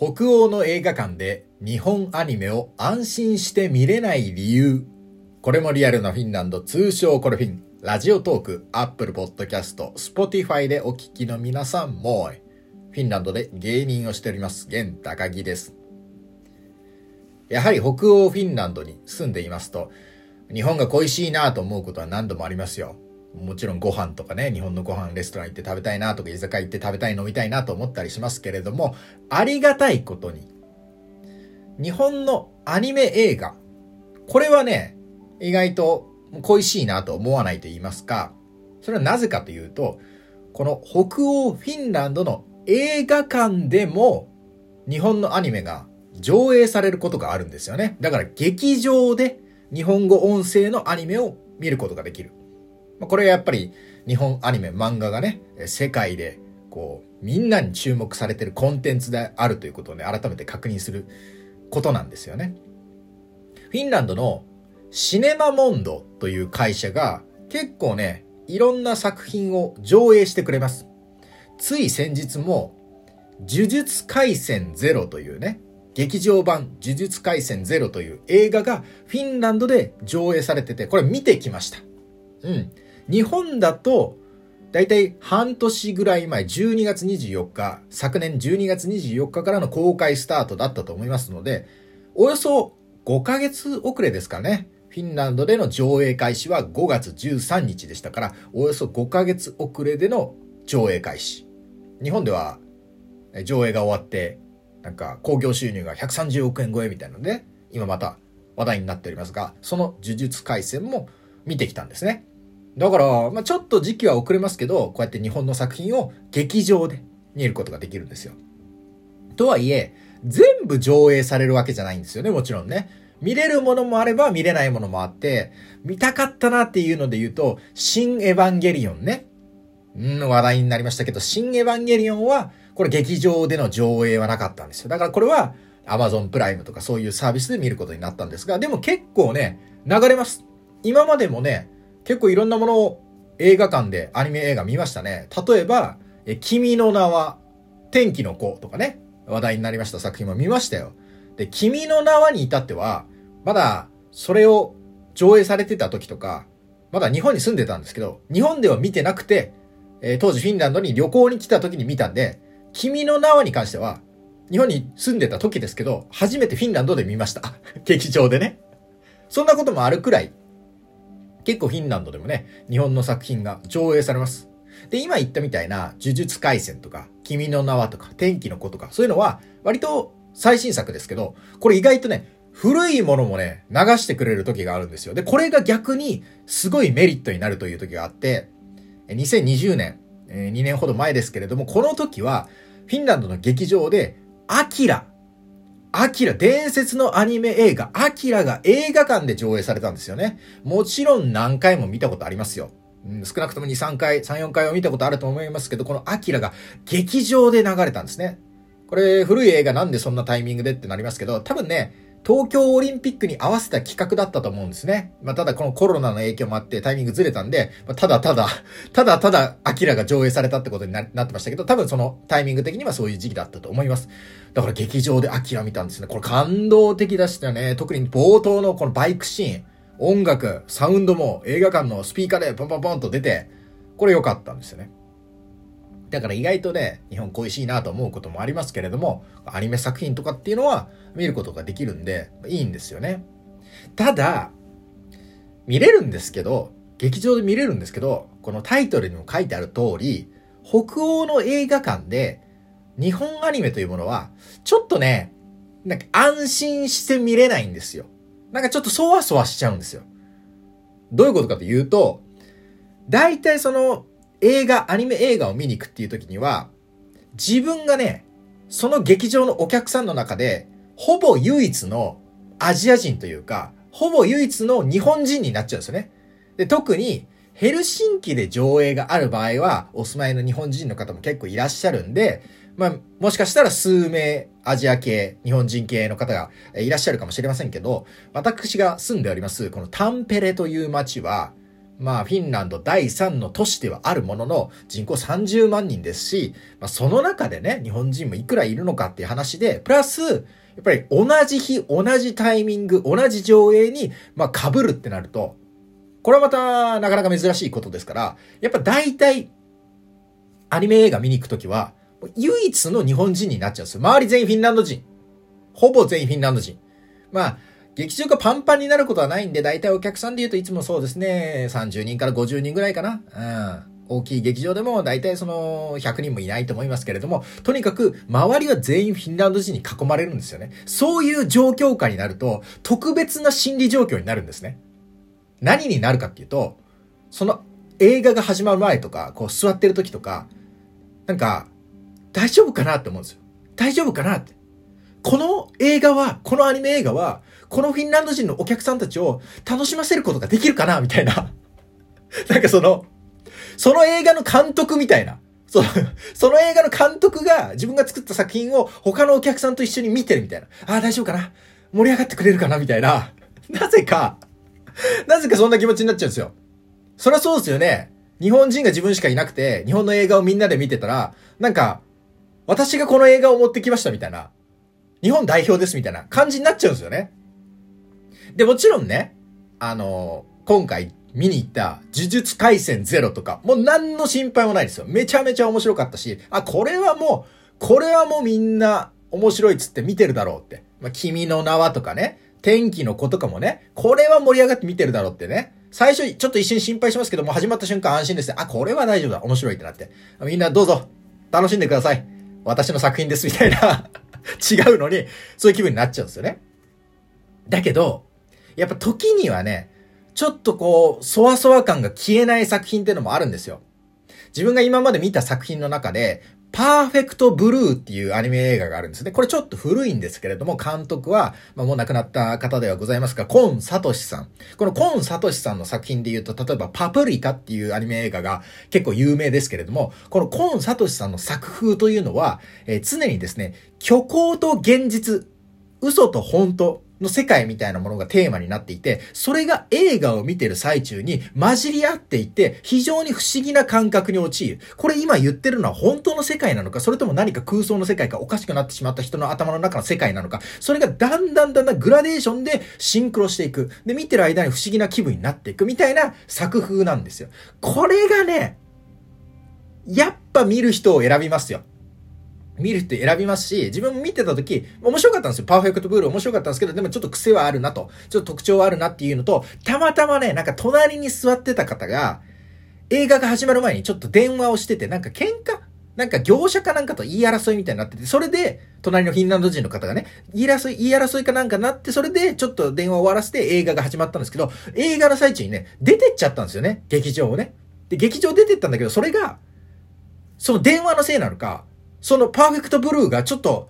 北欧の映画館で日本アニメを安心して見れない理由。これもリアルなフィンランド、通称コルフィン。ラジオトーク、アップルポッドキャスト、スポティファイでお聞きの皆さんも、フィンランドで芸人をしております、現高木です。やはり北欧フィンランドに住んでいますと、日本が恋しいなと思うことは何度もありますよ。もちろんご飯とかね、日本のご飯レストラン行って食べたいなとか居酒屋行って食べたい飲みたいなと思ったりしますけれども、ありがたいことに、日本のアニメ映画、これはね、意外と恋しいなと思わないと言いますか、それはなぜかというと、この北欧フィンランドの映画館でも日本のアニメが上映されることがあるんですよね。だから劇場で日本語音声のアニメを見ることができる。これはやっぱり日本アニメ、漫画がね、世界でこう、みんなに注目されてるコンテンツであるということをね、改めて確認することなんですよね。フィンランドのシネマモンドという会社が結構ね、いろんな作品を上映してくれます。つい先日も、呪術廻戦ゼロというね、劇場版呪術廻戦ゼロという映画がフィンランドで上映されてて、これ見てきました。うん。日本だと、だいたい半年ぐらい前、12月24日、昨年12月24日からの公開スタートだったと思いますので、およそ5ヶ月遅れですかね。フィンランドでの上映開始は5月13日でしたから、およそ5ヶ月遅れでの上映開始。日本では上映が終わって、なんか興行収入が130億円超えみたいなので、今また話題になっておりますが、その呪術廻戦も見てきたんですね。だから、まあ、ちょっと時期は遅れますけど、こうやって日本の作品を劇場で見ることができるんですよ。とはいえ、全部上映されるわけじゃないんですよね、もちろんね。見れるものもあれば見れないものもあって、見たかったなっていうので言うと、新エヴァンゲリオンね。うん、話題になりましたけど、新エヴァンゲリオンは、これ劇場での上映はなかったんですよ。だからこれは、アマゾンプライムとかそういうサービスで見ることになったんですが、でも結構ね、流れます。今までもね、結構いろんなものを映画館でアニメ映画見ましたね。例えば、え君の名は天気の子とかね、話題になりました作品も見ましたよ。で、君の名はに至っては、まだそれを上映されてた時とか、まだ日本に住んでたんですけど、日本では見てなくて、えー、当時フィンランドに旅行に来た時に見たんで、君の名はに関しては、日本に住んでた時ですけど、初めてフィンランドで見ました。劇場でね。そんなこともあるくらい、結構フィンランドでもね、日本の作品が上映されます。で、今言ったみたいな、呪術廻戦とか、君の名はとか、天気の子とか、そういうのは、割と最新作ですけど、これ意外とね、古いものもね、流してくれる時があるんですよ。で、これが逆に、すごいメリットになるという時があって、2020年、2年ほど前ですけれども、この時は、フィンランドの劇場で、アキラアキラ、伝説のアニメ映画、アキラが映画館で上映されたんですよね。もちろん何回も見たことありますよ。うん、少なくとも2、3回、3、4回は見たことあると思いますけど、このアキラが劇場で流れたんですね。これ、古い映画なんでそんなタイミングでってなりますけど、多分ね、東京オリンピックに合わせた企画だったと思うんですね。まあ、ただこのコロナの影響もあってタイミングずれたんで、まあ、ただただ、ただただ、アキラが上映されたってことになってましたけど、多分そのタイミング的にはそういう時期だったと思います。だから劇場でアキラ見たんですね。これ感動的でしたよね。特に冒頭のこのバイクシーン、音楽、サウンドも映画館のスピーカーでポンポンポンと出て、これ良かったんですよね。だから意外とね、日本恋しいなと思うこともありますけれども、アニメ作品とかっていうのは見ることができるんで、いいんですよね。ただ、見れるんですけど、劇場で見れるんですけど、このタイトルにも書いてある通り、北欧の映画館で日本アニメというものは、ちょっとね、なんか安心して見れないんですよ。なんかちょっとそわそわしちゃうんですよ。どういうことかというと、大体その映画、アニメ映画を見に行くっていう時には、自分がね、その劇場のお客さんの中で、ほぼ唯一のアジア人というか、ほぼ唯一の日本人になっちゃうんですよね。で、特に、ヘルシンキで上映がある場合は、お住まいの日本人の方も結構いらっしゃるんで、まあ、もしかしたら数名アジア系、日本人系の方がいらっしゃるかもしれませんけど、私が住んでおります、このタンペレという街は、まあ、フィンランド第3の都市ではあるものの、人口30万人ですし、まあ、その中でね、日本人もいくらいるのかっていう話で、プラス、やっぱり同じ日、同じタイミング、同じ上映に、まあ、被るってなると、これはまた、なかなか珍しいことですから、やっぱ大体、アニメ映画見に行くときは、唯一の日本人になっちゃうんですよ。周り全員フィンランド人。ほぼ全員フィンランド人。まあ、劇場がパンパンになることはないんで、大体お客さんで言うといつもそうですね、30人から50人ぐらいかな。うん。大きい劇場でも大体その100人もいないと思いますけれども、とにかく周りは全員フィンランド人に囲まれるんですよね。そういう状況下になると、特別な心理状況になるんですね。何になるかっていうと、その映画が始まる前とか、こう座ってる時とか、なんか、大丈夫かなって思うんですよ。大丈夫かなって。この映画は、このアニメ映画は、このフィンランド人のお客さんたちを楽しませることができるかなみたいな。なんかその、その映画の監督みたいな。その、その映画の監督が自分が作った作品を他のお客さんと一緒に見てるみたいな。ああ、大丈夫かな盛り上がってくれるかなみたいな。なぜか、なぜかそんな気持ちになっちゃうんですよ。そりゃそうですよね。日本人が自分しかいなくて、日本の映画をみんなで見てたら、なんか、私がこの映画を持ってきましたみたいな。日本代表ですみたいな感じになっちゃうんですよね。で、もちろんね、あの今回見に行った呪術回戦ゼロとか、もう何の心配もないですよ。めちゃめちゃ面白かったし、あ、これはもう、これはもうみんな面白いっつって見てるだろうって。まあ、君の名はとかね、天気の子とかもね、これは盛り上がって見てるだろうってね。最初、ちょっと一瞬心配しますけども、始まった瞬間安心ですね。あ、これは大丈夫だ。面白いってなって。みんなどうぞ、楽しんでください。私の作品です、みたいな 違うのに、そういう気分になっちゃうんですよね。だけど、やっぱ時にはね、ちょっとこう、そわそわ感が消えない作品っていうのもあるんですよ。自分が今まで見た作品の中で、パーフェクトブルーっていうアニメ映画があるんですね。これちょっと古いんですけれども、監督は、まあ、もう亡くなった方ではございますが、コン・サトシさん。このコン・サトシさんの作品で言うと、例えばパプリカっていうアニメ映画が結構有名ですけれども、このコン・サトシさんの作風というのは、えー、常にですね、虚構と現実、嘘と本当の世界みたいなものがテーマになっていて、それが映画を見てる最中に混じり合っていて、非常に不思議な感覚に陥る。これ今言ってるのは本当の世界なのか、それとも何か空想の世界かおかしくなってしまった人の頭の中の世界なのか、それがだんだんだんだんグラデーションでシンクロしていく。で、見てる間に不思議な気分になっていくみたいな作風なんですよ。これがね、やっぱ見る人を選びますよ。見るって選びますし、自分も見てた時、面白かったんですよ。パーフェクトブール面白かったんですけど、でもちょっと癖はあるなと、ちょっと特徴はあるなっていうのと、たまたまね、なんか隣に座ってた方が、映画が始まる前にちょっと電話をしてて、なんか喧嘩なんか業者かなんかと言い争いみたいになってて、それで、隣のフィンランド人の方がね、言い争い、言い争いかなんかなって、それでちょっと電話を終わらせて映画が始まったんですけど、映画の最中にね、出てっちゃったんですよね、劇場をね。で、劇場出てったんだけど、それが、その電話のせいなのか、そのパーフェクトブルーがちょっと、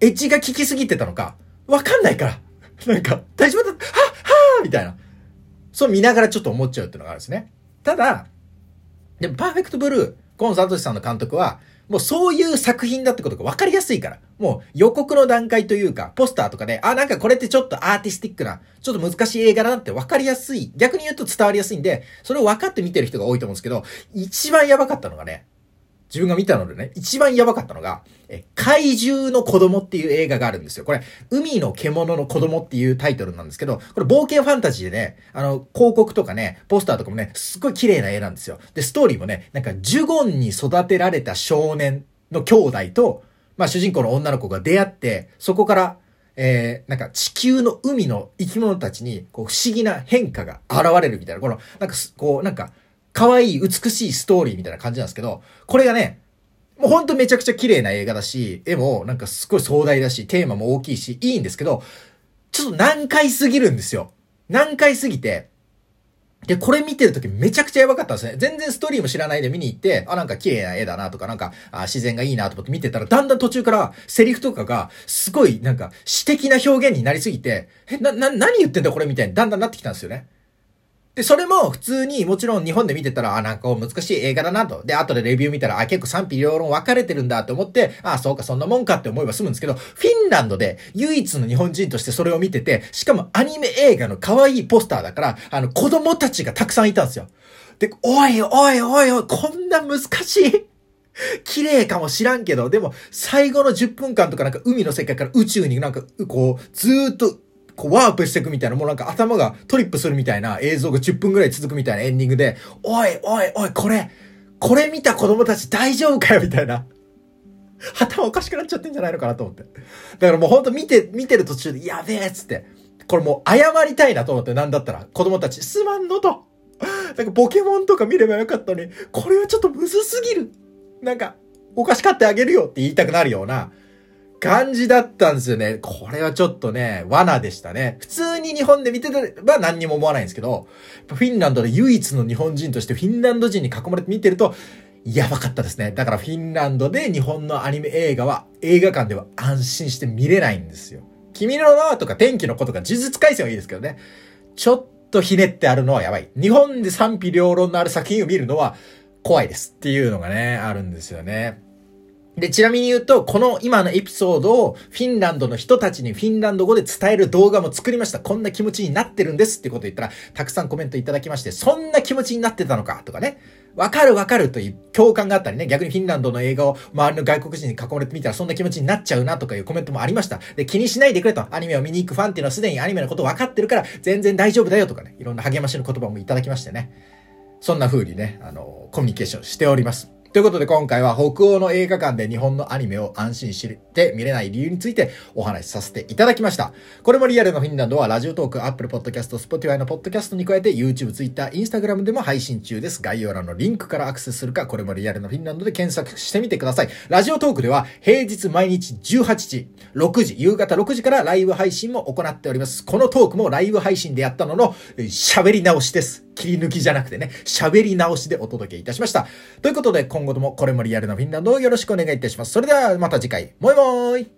エッジが効きすぎてたのか、わかんないから。なんか、大丈夫だ、はっはーみたいな。そう見ながらちょっと思っちゃうっていうのがあるんですね。ただ、でもパーフェクトブルー、コン・サトシさんの監督は、もうそういう作品だってことが分かりやすいから。もう予告の段階というか、ポスターとかで、あ、なんかこれってちょっとアーティスティックな、ちょっと難しい映画だなって分かりやすい。逆に言うと伝わりやすいんで、それを分かって見てる人が多いと思うんですけど、一番やばかったのがね、自分が見たのでね、一番やばかったのが、え、怪獣の子供っていう映画があるんですよ。これ、海の獣の子供っていうタイトルなんですけど、これ冒険ファンタジーでね、あの、広告とかね、ポスターとかもね、すっごい綺麗な絵なんですよ。で、ストーリーもね、なんか、ジュゴンに育てられた少年の兄弟と、まあ主人公の女の子が出会って、そこから、えー、なんか地球の海の生き物たちに、こう、不思議な変化が現れるみたいな、この、なんか、こう、なんか、可愛い、美しいストーリーみたいな感じなんですけど、これがね、もうほんとめちゃくちゃ綺麗な映画だし、絵もなんかすごい壮大だし、テーマも大きいし、いいんですけど、ちょっと難解すぎるんですよ。難解すぎて、で、これ見てるときめちゃくちゃやばかったんですね。全然ストーリーも知らないで見に行って、あ、なんか綺麗な絵だなとか、なんか、あ自然がいいなと思って見てたら、だんだん途中からセリフとかが、すごいなんか、詩的な表現になりすぎて、え、な、な、何言ってんだこれみたいにだんだんなってきたんですよね。で、それも普通にもちろん日本で見てたら、あ、なんか難しい映画だなと。で、後でレビュー見たら、あ、結構賛否両論分かれてるんだと思って、あ、そうか、そんなもんかって思えば済むんですけど、フィンランドで唯一の日本人としてそれを見てて、しかもアニメ映画の可愛いポスターだから、あの、子供たちがたくさんいたんですよ。で、おいおいおいおい、こんな難しい。綺麗かもしらんけど、でも、最後の10分間とかなんか海の世界から宇宙になんか、こう、ずーっとこうワープしていくみたいな、もうなんか頭がトリップするみたいな映像が10分くらい続くみたいなエンディングで、おいおいおい、これ、これ見た子供たち大丈夫かよみたいな。頭おかしくなっちゃってんじゃないのかなと思って。だからもうほんと見て、見てる途中で、やべえっつって。これもう謝りたいなと思って、なんだったら、子供たち、すまんのと。なんかポケモンとか見ればよかったのに、これはちょっとむずすぎる。なんか、お菓子買ってあげるよって言いたくなるような、感じだったんですよね。これはちょっとね、罠でしたね。普通に日本で見てれば何にも思わないんですけど、フィンランドで唯一の日本人としてフィンランド人に囲まれて見てると、やばかったですね。だからフィンランドで日本のアニメ映画は映画館では安心して見れないんですよ。君の名はとか天気の子とか呪術回戦はいいですけどね。ちょっとひねってあるのはやばい。日本で賛否両論のある作品を見るのは怖いですっていうのがね、あるんですよね。で、ちなみに言うと、この今のエピソードをフィンランドの人たちにフィンランド語で伝える動画も作りました。こんな気持ちになってるんですってこと言ったら、たくさんコメントいただきまして、そんな気持ちになってたのか？とかね。わかるわかるという共感があったりね、逆にフィンランドの映画を周りの外国人に囲まれてみたらそんな気持ちになっちゃうなとかいうコメントもありました。で、気にしないでくれと。アニメを見に行くファンっていうのはすでにアニメのこと分かってるから全然大丈夫だよとかね、いろんな励ましの言葉もいただきましてね。そんな風にね、あの、コミュニケーションしております。ということで今回は北欧の映画館で日本のアニメを安心して見れない理由についてお話しさせていただきました。これもリアルのフィンランドはラジオトーク、Apple Podcast、Spotify のポッドキャストに加えて YouTube、Twitter、Instagram でも配信中です。概要欄のリンクからアクセスするか、これもリアルのフィンランドで検索してみてください。ラジオトークでは平日毎日18時、6時、夕方6時からライブ配信も行っております。このトークもライブ配信でやったのの喋り直しです。切り抜きじゃなくてね、喋り直しでお届けいたしました。ということで、今後ともこれもリアルなフィンランドをよろしくお願いいたします。それではまた次回、もいもーい